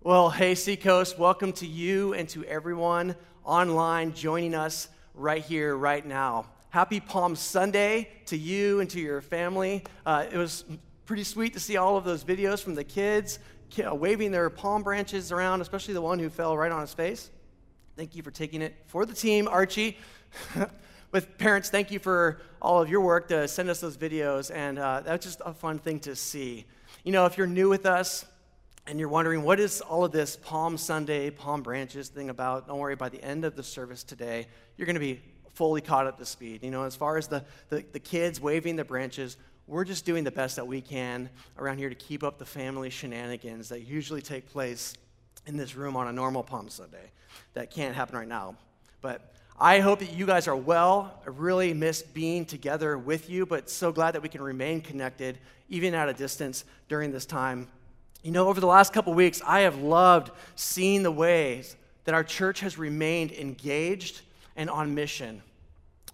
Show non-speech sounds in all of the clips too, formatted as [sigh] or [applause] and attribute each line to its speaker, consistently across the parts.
Speaker 1: Well, hey, Seacoast, welcome to you and to everyone online joining us right here, right now. Happy Palm Sunday to you and to your family. Uh, it was pretty sweet to see all of those videos from the kids uh, waving their palm branches around, especially the one who fell right on his face. Thank you for taking it for the team, Archie. [laughs] With parents, thank you for all of your work to send us those videos, and uh, that's just a fun thing to see. You know, if you're new with us, and you're wondering what is all of this Palm Sunday, palm branches thing about, don't worry, by the end of the service today, you're going to be fully caught up to speed. You know, as far as the, the, the, kids waving the branches, we're just doing the best that we can around here to keep up the family shenanigans that usually take place in this room on a normal Palm Sunday. That can't happen right now. But I hope that you guys are well. I really miss being together with you, but so glad that we can remain connected, even at a distance, during this time you know, over the last couple weeks, I have loved seeing the ways that our church has remained engaged and on mission.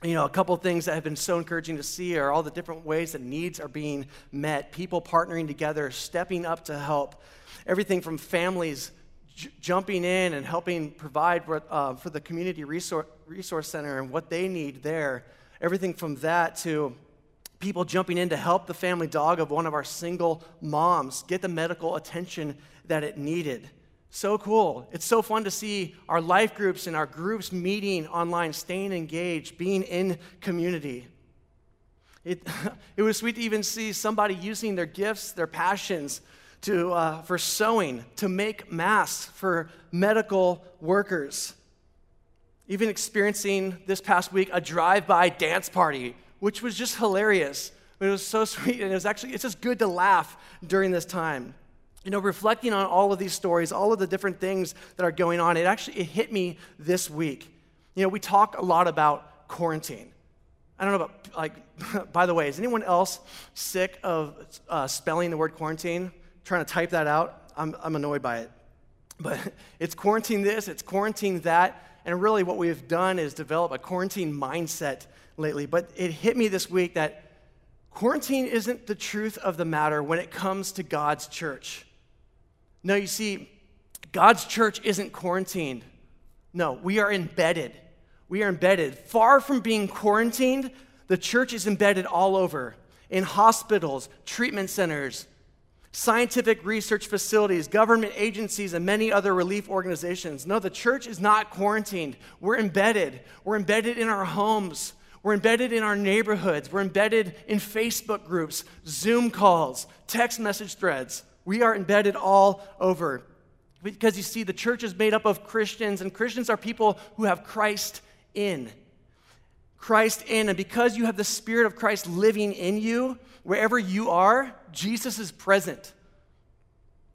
Speaker 1: You know, a couple things that have been so encouraging to see are all the different ways that needs are being met, people partnering together, stepping up to help. Everything from families j- jumping in and helping provide for, uh, for the community resource, resource center and what they need there. Everything from that to people jumping in to help the family dog of one of our single moms get the medical attention that it needed. So cool. It's so fun to see our life groups and our groups meeting online, staying engaged, being in community. It, [laughs] it was sweet to even see somebody using their gifts, their passions to, uh, for sewing, to make masks for medical workers. Even experiencing this past week a drive by dance party which was just hilarious. It was so [laughs] sweet, and it was actually, it's just good to laugh during this time. You know, reflecting on all of these stories, all of the different things that are going on, it actually it hit me this week. You know, we talk a lot about quarantine. I don't know about, like, [laughs] by the way, is anyone else sick of uh, spelling the word quarantine? Trying to type that out? I'm, I'm annoyed by it. But [laughs] it's quarantine this, it's quarantine that, and really what we've done is develop a quarantine mindset lately, but it hit me this week that quarantine isn't the truth of the matter when it comes to God's church. No, you see, God's church isn't quarantined. No, we are embedded. We are embedded. Far from being quarantined, the church is embedded all over in hospitals, treatment centers, scientific research facilities, government agencies, and many other relief organizations. No, the church is not quarantined. We're embedded. We're embedded in our homes. We're embedded in our neighborhoods. We're embedded in Facebook groups, Zoom calls, text message threads. We are embedded all over. Because you see, the church is made up of Christians, and Christians are people who have Christ in. Christ in. And because you have the Spirit of Christ living in you, wherever you are, Jesus is present.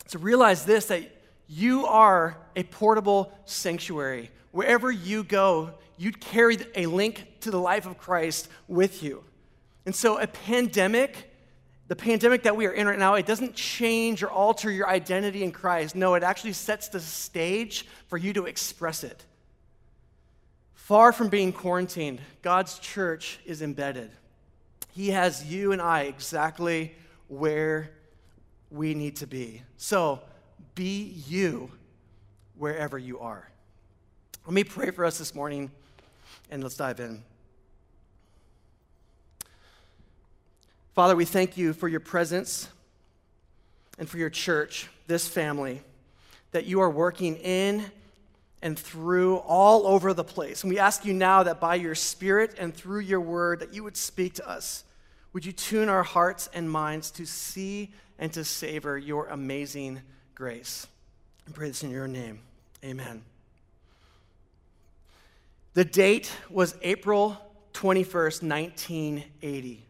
Speaker 1: So realize this that you are a portable sanctuary. Wherever you go, you'd carry a link to the life of Christ with you. And so, a pandemic, the pandemic that we are in right now, it doesn't change or alter your identity in Christ. No, it actually sets the stage for you to express it. Far from being quarantined, God's church is embedded. He has you and I exactly where we need to be. So, be you wherever you are. Let me pray for us this morning and let's dive in. Father, we thank you for your presence and for your church, this family, that you are working in and through all over the place. And we ask you now that by your Spirit and through your word, that you would speak to us. Would you tune our hearts and minds to see and to savor your amazing grace? I pray this in your name. Amen. The date was April 21st, 1980.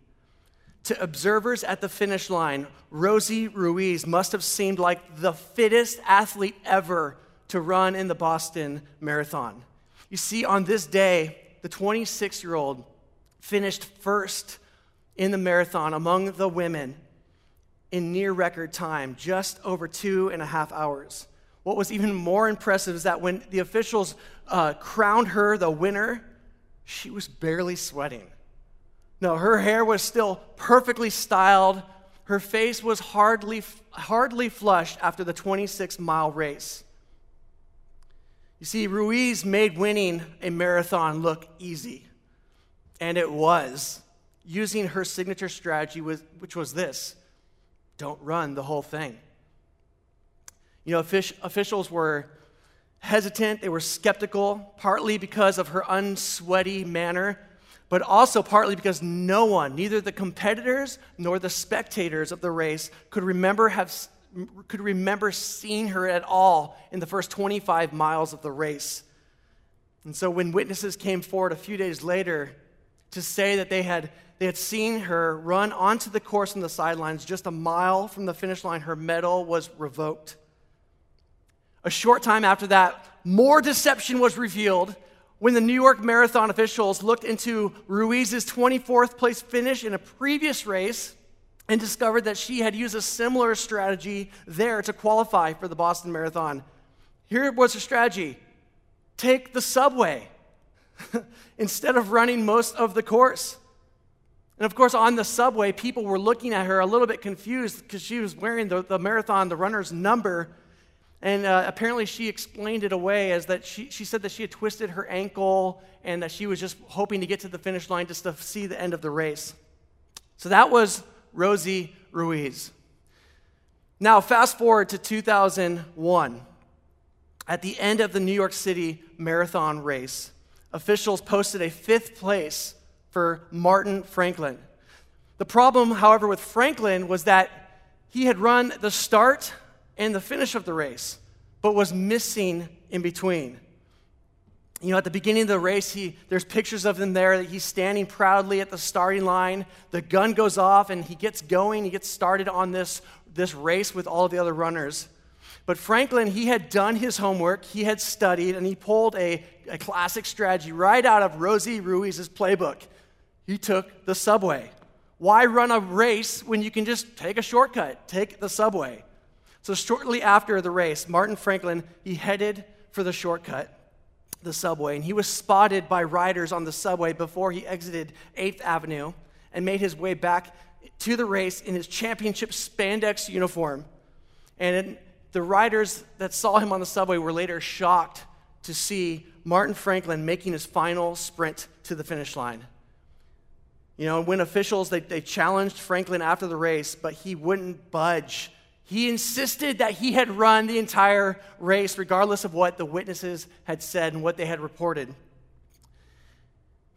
Speaker 1: To observers at the finish line, Rosie Ruiz must have seemed like the fittest athlete ever to run in the Boston Marathon. You see, on this day, the 26 year old finished first in the marathon among the women in near record time, just over two and a half hours. What was even more impressive is that when the officials uh, crowned her the winner, she was barely sweating. No, her hair was still perfectly styled. her face was hardly, hardly flushed after the 26 mile race. You see, Ruiz made winning a marathon look easy, and it was, using her signature strategy, which was this don't run the whole thing. You know, officials were hesitant, they were skeptical, partly because of her unsweaty manner, but also partly because no one, neither the competitors nor the spectators of the race, could remember, have, could remember seeing her at all in the first 25 miles of the race. And so when witnesses came forward a few days later to say that they had, they had seen her run onto the course on the sidelines just a mile from the finish line, her medal was revoked. A short time after that, more deception was revealed when the New York Marathon officials looked into Ruiz's 24th place finish in a previous race and discovered that she had used a similar strategy there to qualify for the Boston Marathon. Here was her strategy take the subway [laughs] instead of running most of the course. And of course, on the subway, people were looking at her a little bit confused because she was wearing the, the marathon, the runner's number. And uh, apparently, she explained it away as that she, she said that she had twisted her ankle and that she was just hoping to get to the finish line just to see the end of the race. So that was Rosie Ruiz. Now, fast forward to 2001. At the end of the New York City Marathon race, officials posted a fifth place for Martin Franklin. The problem, however, with Franklin was that he had run the start and the finish of the race, but was missing in between. You know, at the beginning of the race, he, there's pictures of him there. That he's standing proudly at the starting line. The gun goes off, and he gets going. He gets started on this, this race with all the other runners. But Franklin, he had done his homework, he had studied, and he pulled a, a classic strategy right out of Rosie Ruiz's playbook. He took the subway. Why run a race when you can just take a shortcut? Take the subway. So, shortly after the race, Martin Franklin, he headed for the shortcut, the subway, and he was spotted by riders on the subway before he exited 8th Avenue and made his way back to the race in his championship spandex uniform. And the riders that saw him on the subway were later shocked to see Martin Franklin making his final sprint to the finish line. You know, when officials, they, they challenged Franklin after the race, but he wouldn't budge he insisted that he had run the entire race, regardless of what the witnesses had said and what they had reported.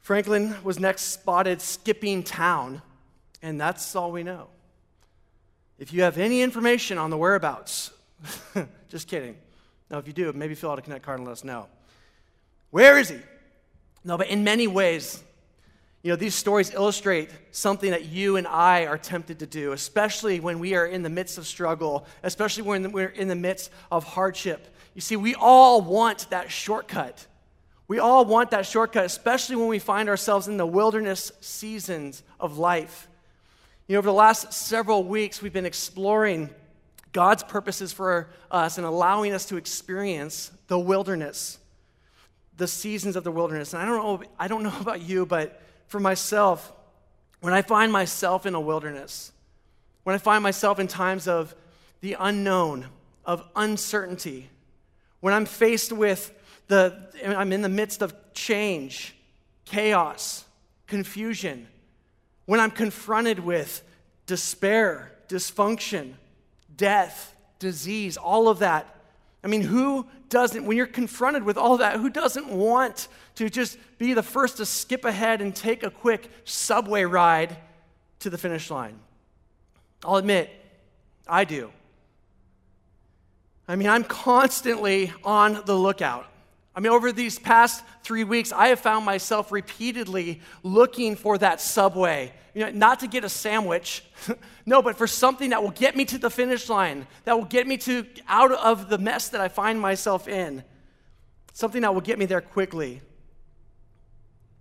Speaker 1: Franklin was next spotted skipping town, and that's all we know. If you have any information on the whereabouts, [laughs] just kidding. Now, if you do, maybe fill out a Connect card and let us know. Where is he? No, but in many ways, you know, these stories illustrate something that you and I are tempted to do, especially when we are in the midst of struggle, especially when we're in the midst of hardship. You see, we all want that shortcut. We all want that shortcut, especially when we find ourselves in the wilderness seasons of life. You know, over the last several weeks, we've been exploring God's purposes for us and allowing us to experience the wilderness, the seasons of the wilderness. And I don't know, I don't know [laughs] about you, but for myself, when I find myself in a wilderness, when I find myself in times of the unknown, of uncertainty, when I'm faced with the, I'm in the midst of change, chaos, confusion, when I'm confronted with despair, dysfunction, death, disease, all of that. I mean, who doesn't, when you're confronted with all that, who doesn't want to just be the first to skip ahead and take a quick subway ride to the finish line? I'll admit, I do. I mean, I'm constantly on the lookout. I mean, over these past three weeks, I have found myself repeatedly looking for that subway. You know, not to get a sandwich, [laughs] no, but for something that will get me to the finish line, that will get me to out of the mess that I find myself in, something that will get me there quickly.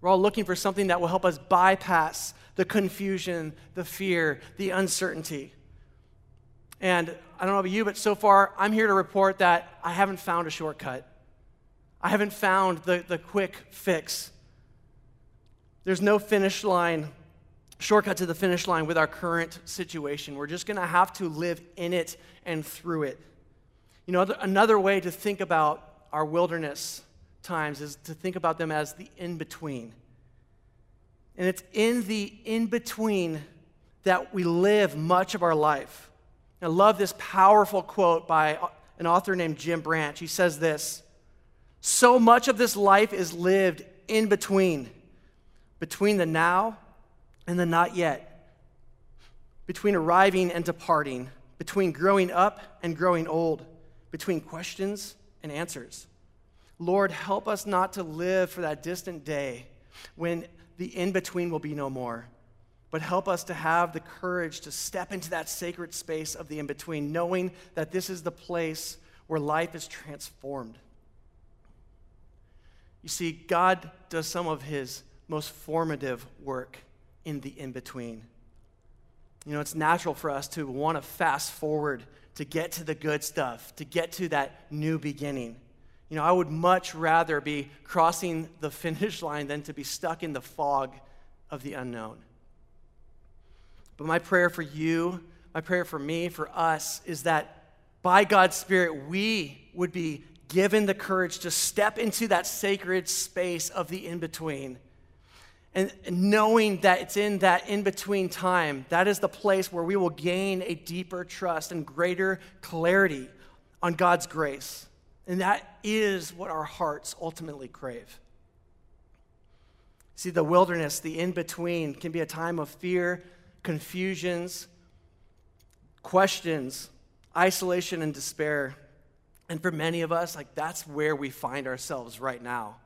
Speaker 1: We're all looking for something that will help us bypass the confusion, the fear, the uncertainty. And I don't know about you, but so far, I'm here to report that I haven't found a shortcut. I haven't found the, the quick fix. There's no finish line shortcut to the finish line with our current situation. We're just going to have to live in it and through it. You know, another way to think about our wilderness times is to think about them as the in between. And it's in the in between that we live much of our life. I love this powerful quote by an author named Jim Branch. He says this So much of this life is lived in between, between the now and the not yet, between arriving and departing, between growing up and growing old, between questions and answers. Lord, help us not to live for that distant day when the in between will be no more, but help us to have the courage to step into that sacred space of the in between, knowing that this is the place where life is transformed. You see, God does some of his most formative work in the in between. You know, it's natural for us to want to fast forward to get to the good stuff, to get to that new beginning. You know, I would much rather be crossing the [laughs] finish line than to be stuck in the fog of the unknown. But my prayer for you, my prayer for me, for us, is that by God's Spirit, we would be given the courage to step into that sacred space of the in between and knowing that it's in that in between time, that is the place where we will gain a deeper trust and greater clarity on God's grace. And that is what our hearts ultimately crave. See, the wilderness, the in between, can be a time of fear, confusions, questions, isolation, and despair. And for many of us, like that's where we find ourselves right now.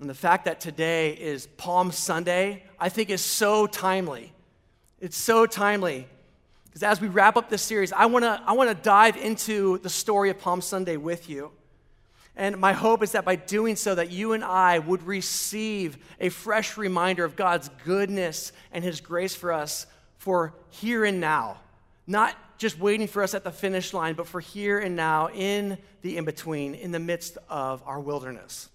Speaker 1: And the fact that today is Palm Sunday, I think is so timely. It's so timely. Because as we wrap up this series, I want to I wanna dive into the story of Palm Sunday with you. And my hope is that by doing so, that you and I would receive a fresh reminder of God's goodness and his grace for us for here and now. Not just waiting for us at the finish line, but for here and now in the in between, in the midst of our wilderness.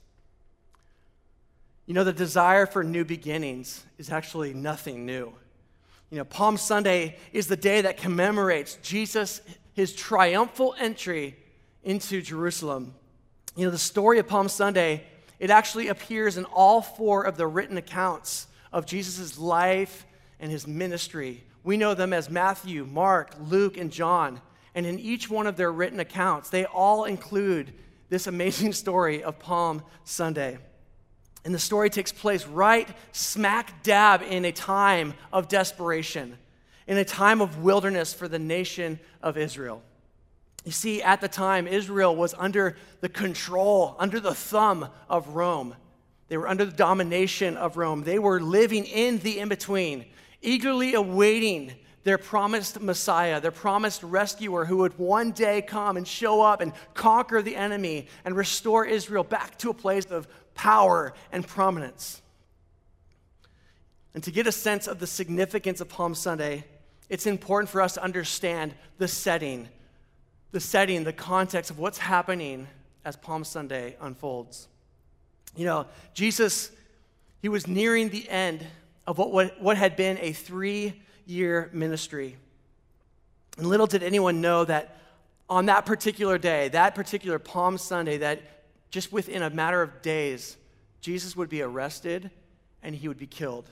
Speaker 1: You know, the desire for new beginnings is actually nothing new. You know, Palm Sunday is the day that commemorates Jesus, his triumphal entry into Jerusalem. You know, the story of Palm Sunday, it actually appears in all four of the written accounts of Jesus' life and his ministry. We know them as Matthew, Mark, Luke, and John. And in each one of their written accounts, they all include this amazing [laughs] story of Palm Sunday. And the story takes place right smack dab in a time of desperation, in a time of wilderness for the nation of Israel. You see, at the time, Israel was under the control, under the thumb of Rome. They were under the domination of Rome. They were living in the in between, eagerly awaiting their promised Messiah, their promised rescuer who would one day come and show up and conquer the enemy and restore Israel back to a place of power, and prominence. And to get a sense of the significance of Palm Sunday, it's important for us to understand the setting, the setting, the context of what's happening as Palm Sunday unfolds. You know, Jesus, he was nearing the end of what, what, what had been a three year ministry. And little did anyone know that on that particular day, that particular Palm Sunday, that just within a matter of days, Jesus would be arrested and he would be killed.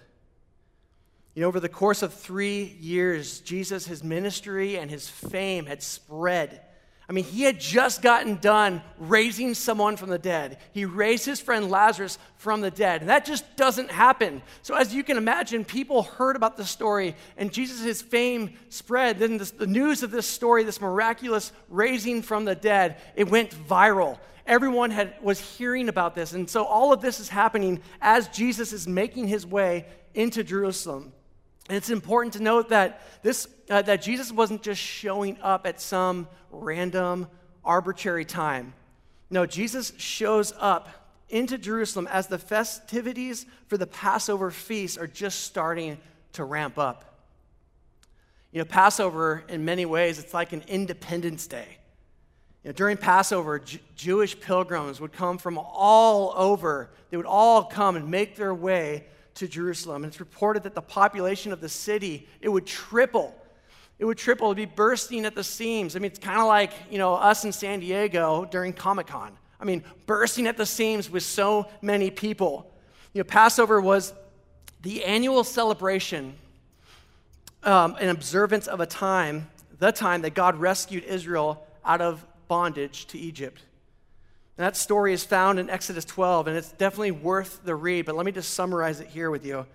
Speaker 1: You know, over the course of three years, Jesus, his ministry and his fame had spread. I mean, he had just gotten done raising someone from the dead. He raised his friend Lazarus from the dead. And that just doesn't happen. So, as you can imagine, people heard about the story, and Jesus' fame spread. Then this, the news of this story, this miraculous raising from the dead, it went viral. Everyone had, was hearing about this. And so all of this is happening as Jesus is making his way into Jerusalem. And it's important to note that, this, uh, that Jesus wasn't just showing up at some random, arbitrary time. No, Jesus shows up into Jerusalem as the festivities for the Passover feast are just starting to ramp up. You know, Passover, in many ways, it's like an Independence Day. You know, during Passover, J- Jewish pilgrims would come from all over. They would all come and make their way to Jerusalem. And it's reported that the population of the city, it would triple. It would triple, it'd be bursting at the seams. I mean, it's kind of like, you know, us in San Diego during Comic-Con. I mean, bursting at the seams with so many people. You know, Passover was the annual celebration, um, an observance of a time, the time that God rescued Israel out of bondage to Egypt. And that story is found in Exodus 12, and it's definitely worth the read, but let me just summarize it here with you.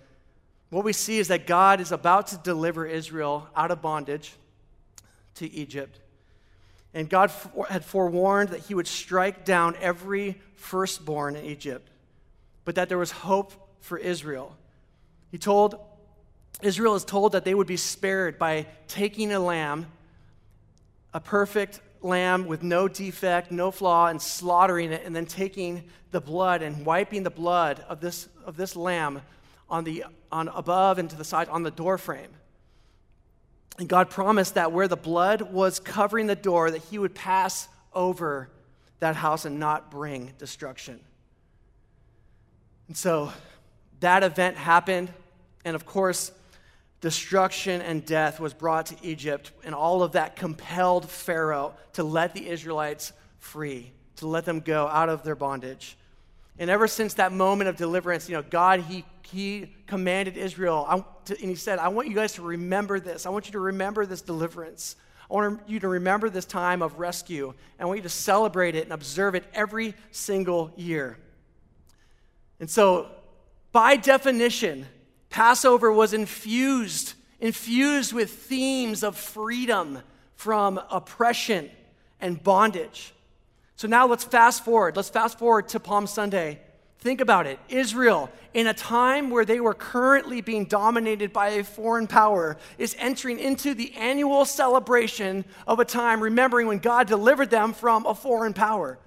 Speaker 1: What we see is that God is about to deliver Israel out of bondage to Egypt. And God had forewarned that he would strike down every firstborn in Egypt, but that there was hope for Israel. He told, Israel is told that they would be spared by taking a lamb, a perfect lamb with no defect, no flaw, and slaughtering it, and then taking the blood and wiping the blood of this, of this lamb on the on above and to the side on the door frame. And God promised that where the blood was covering the door, that He would pass over that house and not bring destruction. And so that event happened, and of course, destruction and death was brought to Egypt, and all of that compelled Pharaoh to let the Israelites free, to let them go out of their bondage. And ever since that moment of deliverance, you know, God, He, he commanded Israel, to, and He said, I want you guys to remember this. I want you to remember this deliverance. I want you to remember this time of rescue. I want you to celebrate it and observe it every single year. And so, by definition, Passover was infused, infused with themes of freedom from oppression and bondage. So now let's fast forward. Let's fast forward to Palm Sunday. Think about it. Israel, in a time where they were currently being dominated by a foreign power, is entering into the annual celebration of a time remembering when God delivered them from a foreign power.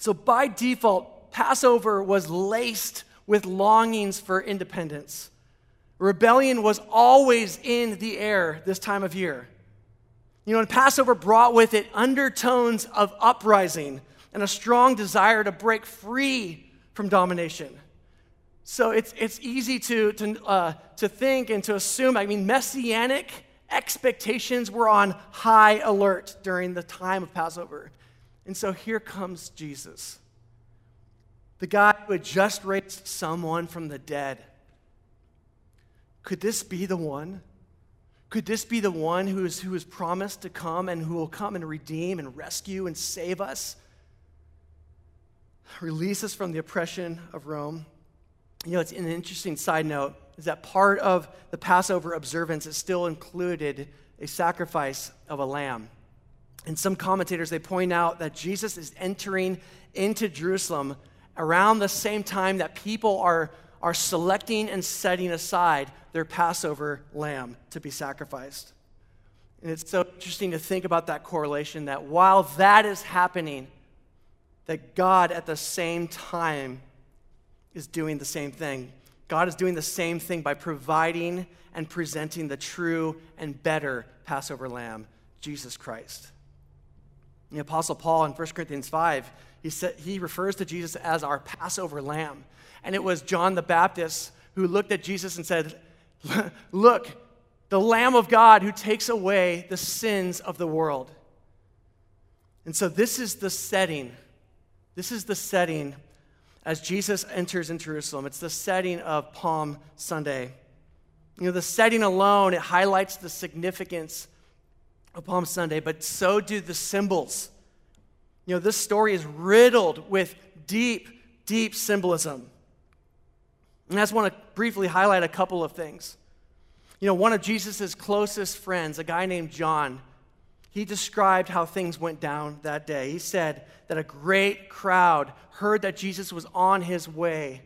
Speaker 1: So, by default, Passover was laced with longings for independence. Rebellion was always in the air this time of year. You know, and Passover brought with it undertones of uprising and a strong desire to break free from domination. So it's, it's easy to, to, uh, to think and to assume, I mean, messianic expectations were on high alert during the time of Passover. And so here comes Jesus the guy who had just raised someone from the dead. Could this be the one? Could this be the one who is, who is promised to come and who will come and redeem and rescue and save us? Release us from the oppression of Rome. You know, it's an interesting side note is that part of the Passover observance is still included a sacrifice of a lamb. And some commentators they point out that Jesus is entering into Jerusalem around the same time that people are, are selecting and setting aside their Passover lamb to be sacrificed. And it's so interesting to think about that correlation that while that is happening, that God at the same time is doing the same thing. God is doing the same thing by providing and presenting the true and better Passover lamb, Jesus Christ. The Apostle Paul in 1 Corinthians 5 he, said, he refers to Jesus as our Passover lamb. And it was John the Baptist who looked at Jesus and said, [laughs] Look, the Lamb of God who takes away the sins of the world. And so this is the setting. This is the setting as Jesus enters in Jerusalem. It's the setting of Palm Sunday. You know, the setting alone, it highlights the significance of Palm Sunday, but so do the symbols you know, this story is riddled with deep, deep symbolism. And I just want to briefly highlight a couple of things. You know, one of Jesus' closest friends, a guy named John, he described how things went down that day. He said that a great crowd heard that Jesus was on his way,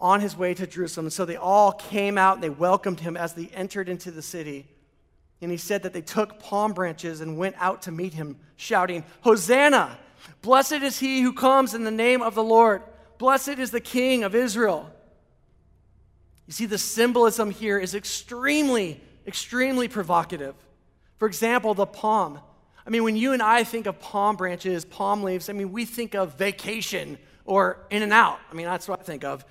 Speaker 1: on his way to Jerusalem. And so they all came out and they welcomed him as they entered into the city. And he said that they took palm branches and went out to meet him, shouting, Hosanna! Blessed is he who comes in the name of the Lord. Blessed is the King of Israel. You see, the symbolism here is extremely, extremely provocative. For example, the palm. I mean, when you and I think of palm branches, palm leaves, I mean, we think of vacation or In-N-Out. I mean, that's what I think of.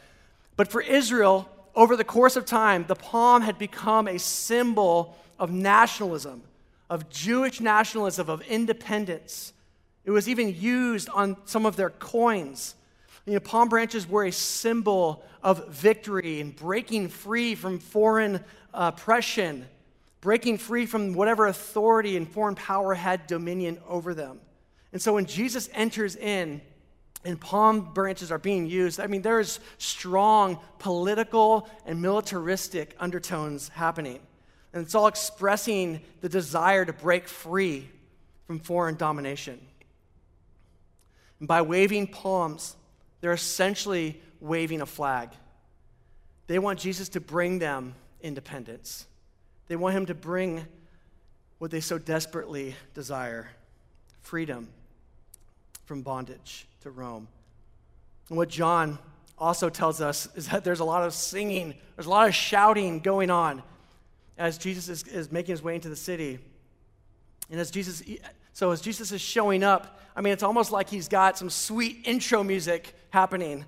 Speaker 1: But for Israel, over the course of time, the palm had become a symbol of nationalism, of Jewish nationalism, of independence. It was even used on some of their coins. You know, palm branches were a symbol of victory and breaking free from foreign oppression, breaking free from whatever authority and foreign power had dominion over them. And so when Jesus enters in, and palm branches are being used, I mean, there's strong political and militaristic undertones happening. And it's all expressing the desire to break free from foreign domination. And by waving palms, they're essentially waving a flag. They want Jesus to bring them independence. They want him to bring what they so desperately desire freedom from bondage to Rome. And what John also tells us is that there's a lot of singing, there's a lot of shouting going on as Jesus is, is making his way into the city. And as Jesus, so as Jesus is showing up, I mean, it's almost like he's got some sweet intro music happening,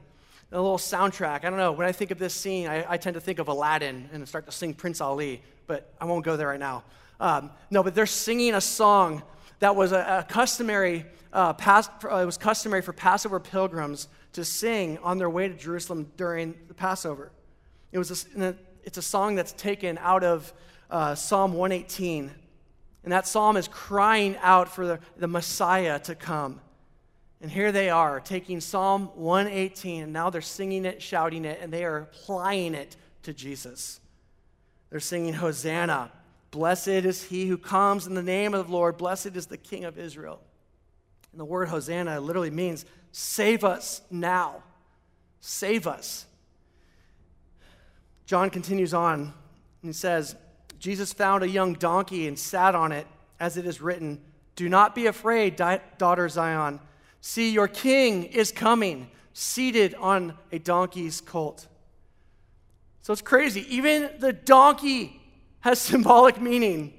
Speaker 1: a little soundtrack. I don't know. When I think of this scene, I, I tend to think of Aladdin and start to sing Prince Ali, but I won't go there right now. Um, no, but they're singing a song that was a, a customary, uh, past, uh, it was customary for Passover pilgrims to sing on their way to Jerusalem during the Passover. It was a, it's a song that's taken out of uh, Psalm 118. And that psalm is crying out for the, the Messiah to come. And here they are taking Psalm 118, and now they're singing it, shouting it, and they are applying it to Jesus. They're singing, Hosanna. Blessed is he who comes in the name of the Lord. Blessed is the King of Israel. And the word Hosanna literally means save us now. Save us. John continues on and he says, Jesus found a young donkey and sat on it, as it is written, Do not be afraid, daughter Zion. See, your king is coming, seated on a donkey's colt. So it's crazy. Even the donkey has [laughs] symbolic meaning.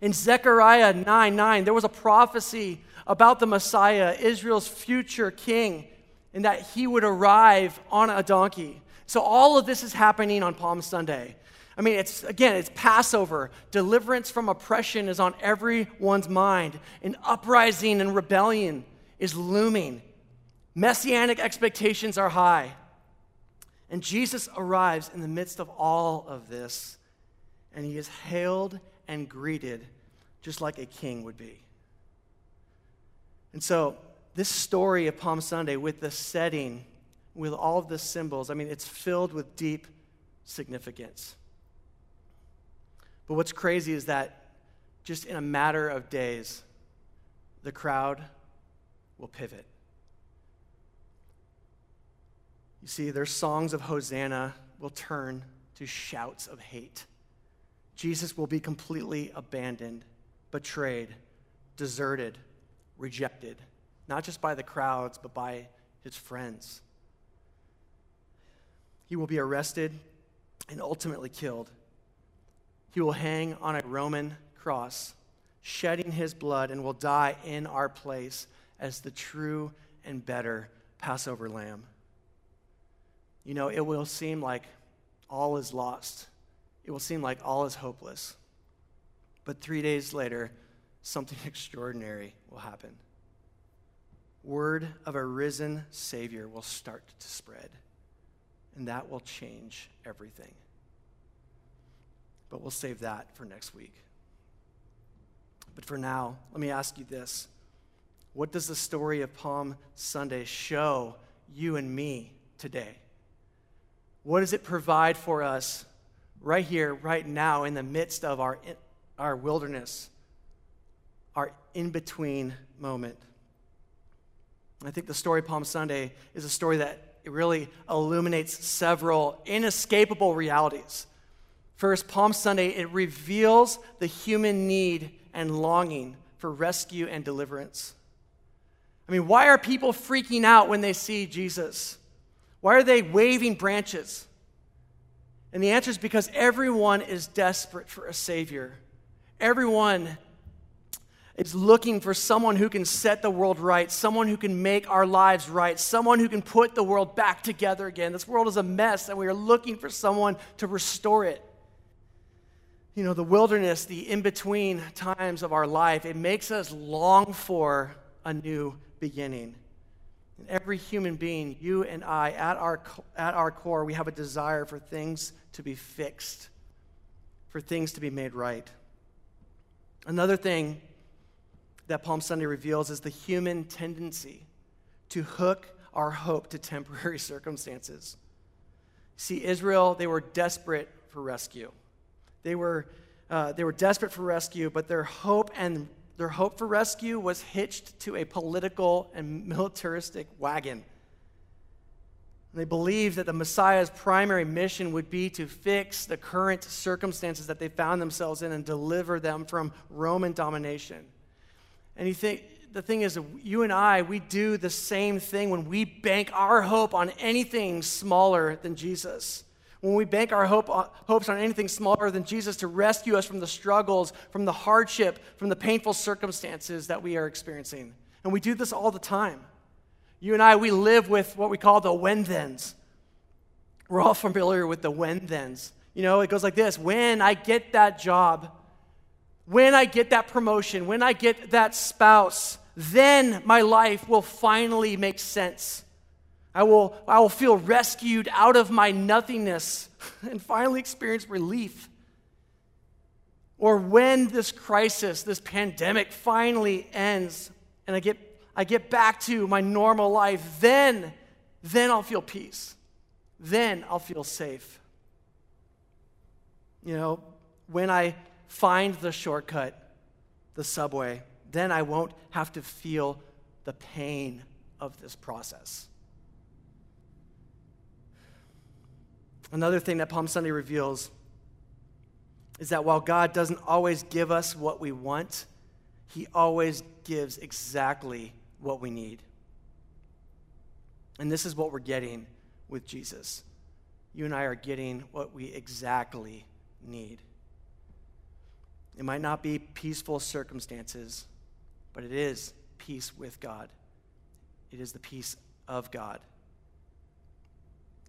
Speaker 1: In Zechariah 9 9, there was a prophecy about the Messiah, Israel's future king, and that he would arrive on a donkey. So all of this is happening on Palm Sunday. I mean, it's again, it's Passover. Deliverance from oppression is on everyone's mind. An uprising and rebellion is looming. Messianic expectations are high. And Jesus arrives in the midst of all of this and he is hailed and greeted just like a king would be. And so, this story of Palm Sunday, with the setting, with all of the symbols, I mean, it's filled with deep significance. But what's crazy is that just in a matter of days, the crowd will pivot. You see, their songs of Hosanna will turn to shouts of hate. Jesus will be completely abandoned, betrayed, deserted, rejected, not just by the crowds, but by his friends. He will be arrested and ultimately killed. He will hang on a Roman cross, shedding his blood, and will die in our place as the true and better Passover lamb. You know, it will seem like all is lost it will seem like all is hopeless. But three days later, something [laughs] extraordinary will happen. Word of a risen Savior will start to spread, and that will change everything. But we'll save that for next week. But for now, let me ask you this What does the story of Palm Sunday show you and me today? What does it provide for us right here, right now, in the midst of our, our wilderness, our in between moment. I think the story Palm Sunday is a story that really illuminates several inescapable realities. First, Palm Sunday, it reveals the human need and longing for rescue and deliverance. I mean, why are people freaking out when they see Jesus? Why are they waving branches? And the answer is because everyone is desperate for a Savior. Everyone is looking for someone who can set the world right, someone who can make our lives right, someone who can put the world back together again. This world is a mess, and we are looking for someone to restore it. You know, the wilderness, the in between times of our life, it makes us long for a new beginning. Every human being, you and I, at our, at our core, we have a desire for things to be fixed, for things to be made right. Another thing that Palm Sunday reveals is the human tendency to hook our hope to [laughs] temporary circumstances. See, Israel, they were desperate for rescue. They were, uh, they were desperate for rescue, but their hope and their hope for rescue was hitched to a political and militaristic wagon. They believed that the Messiah's primary mission would be to fix the current circumstances that they found themselves in and deliver them from Roman domination. And you think, the thing is, you and I, we do the same thing when we bank our hope on anything smaller than Jesus. When we bank our hope, uh, hopes on anything smaller than Jesus to rescue us from the struggles, from the hardship, from the painful circumstances that we are experiencing. And we do this all the time. You and I, we live with what we call the when thens. We're all familiar with the when thens. You know, it goes like this when I get that job, when I get that promotion, when I get that spouse, then my life will finally make sense. I will, I will feel rescued out of my nothingness [laughs] and finally experience relief. Or when this crisis, this pandemic finally ends and I get, I get back to my normal life, then, then I'll feel peace. Then I'll feel safe. You know, when I find the shortcut, the subway, then I won't have to feel the pain of this process. Another thing that Palm Sunday reveals is that while God doesn't always give us what we want, He always gives exactly what we need. And this is what we're getting with Jesus. You and I are getting what we exactly need. It might not be peaceful circumstances, but it is peace with God. It is the peace of God.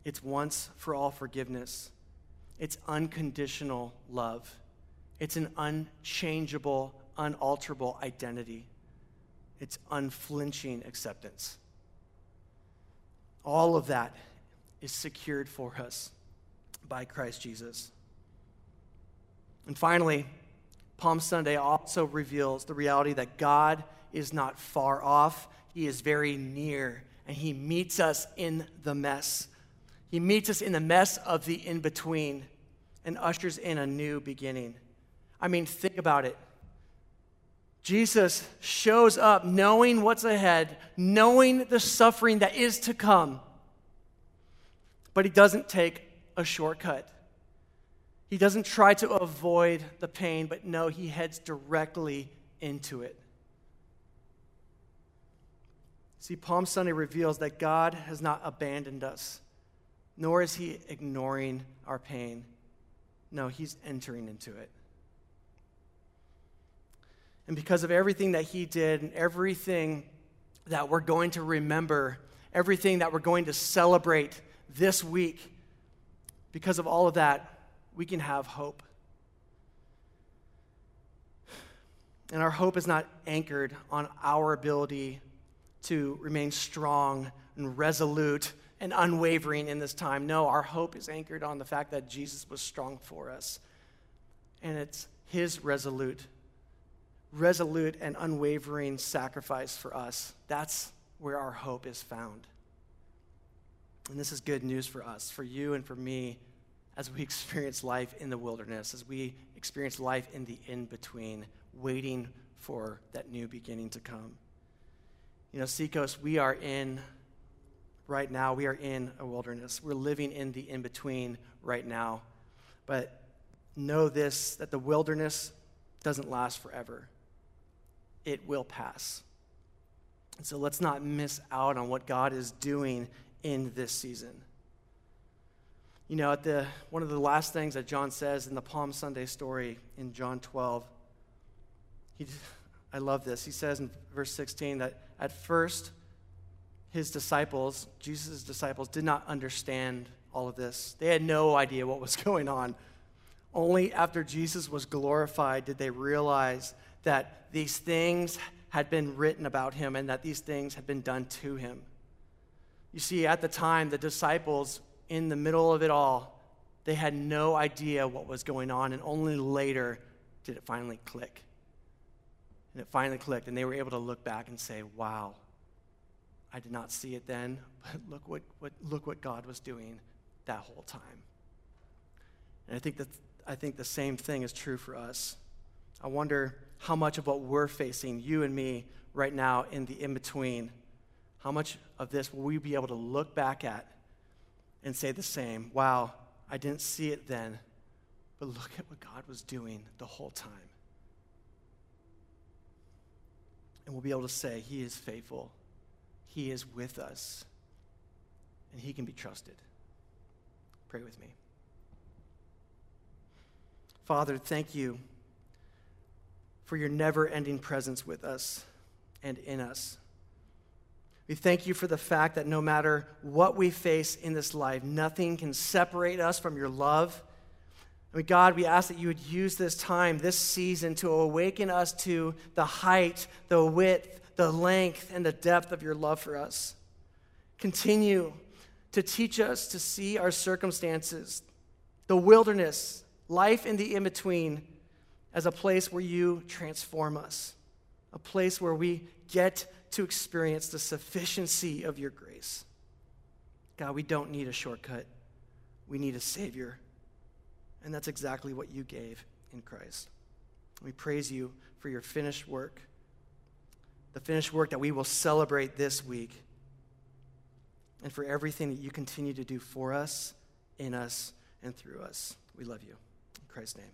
Speaker 1: It's once for all forgiveness. It's unconditional love. It's an unchangeable, unalterable identity. It's unflinching acceptance. All of that is secured for us by Christ Jesus. And finally, Palm Sunday also reveals the reality that God is not far off, He is very near, and He meets us in the mess. He meets us in the mess of the in between and ushers in a new beginning. I mean, think about it. Jesus shows up knowing what's ahead, knowing the suffering that is to come, but he doesn't take a shortcut. He doesn't try to avoid the pain, but no, he heads directly into it. See, Palm Sunday reveals that God has not abandoned us nor is he ignoring our pain. No, he's entering into it. And because of everything that he did and everything that we're going to remember, everything that we're going to celebrate this week, because of all of that, we can have hope. And our hope is not anchored on our ability to remain strong and resolute and unwavering in this time. No, our hope is anchored on the fact that Jesus was strong for us. And it's his resolute, resolute and unwavering sacrifice for us. That's where our hope is found. And this is good news for us, for you and for me, as we [laughs] experience life in the wilderness, as we experience life in the in between, waiting for that new beginning to come. You know, Seacoast, we are in right now. We are in a wilderness. We're living in the in between right now. But know this that the wilderness doesn't last forever, it will pass. So let's not miss out on what God is doing in this season. You know, at the one of the last things that John says in the Palm Sunday story in John 12, he, [laughs] I love this. He says in verse 16 that at first, his disciples, Jesus' disciples, did not understand all of this. They had no idea what was [laughs] going on. Only after Jesus was glorified did they realize that these things had been written about him and that these things had been done to him. You see, at the time, the disciples, in the middle of it all, they had no idea what was going on, and only later did it finally click. And it finally clicked, and they were able to look back and say, Wow, I did not see it then, [laughs] but look what, what, look what God was doing that whole time. And I think, that, I think the same thing is true for us. I wonder how much of what we're facing, you and me, right now in the in between, how much of this will we be able to look back at and say the same? Wow, I didn't see it then, but look at what God was doing the whole time. And we'll be able to say, He is faithful, He is with us, and He can be trusted. Pray with me. Father, thank you for your never ending presence with us and in us. We thank you for the fact that no matter what we face in this life, nothing can separate us from your love. Mean, God, we ask that you would use this time, this season, to awaken us to the height, the width, the length, and the depth of your love for us. Continue to teach us to see our circumstances, the wilderness, life in the in between, as a place where you transform us, a place where we get to experience the sufficiency of your grace. God, we don't need a shortcut, we need a Savior. And that's exactly what you gave in Christ. We praise you for your finished work, the finished work that we will celebrate this week and for everything that you continue to do for us, in us, and through us. We love you. In Christ's name.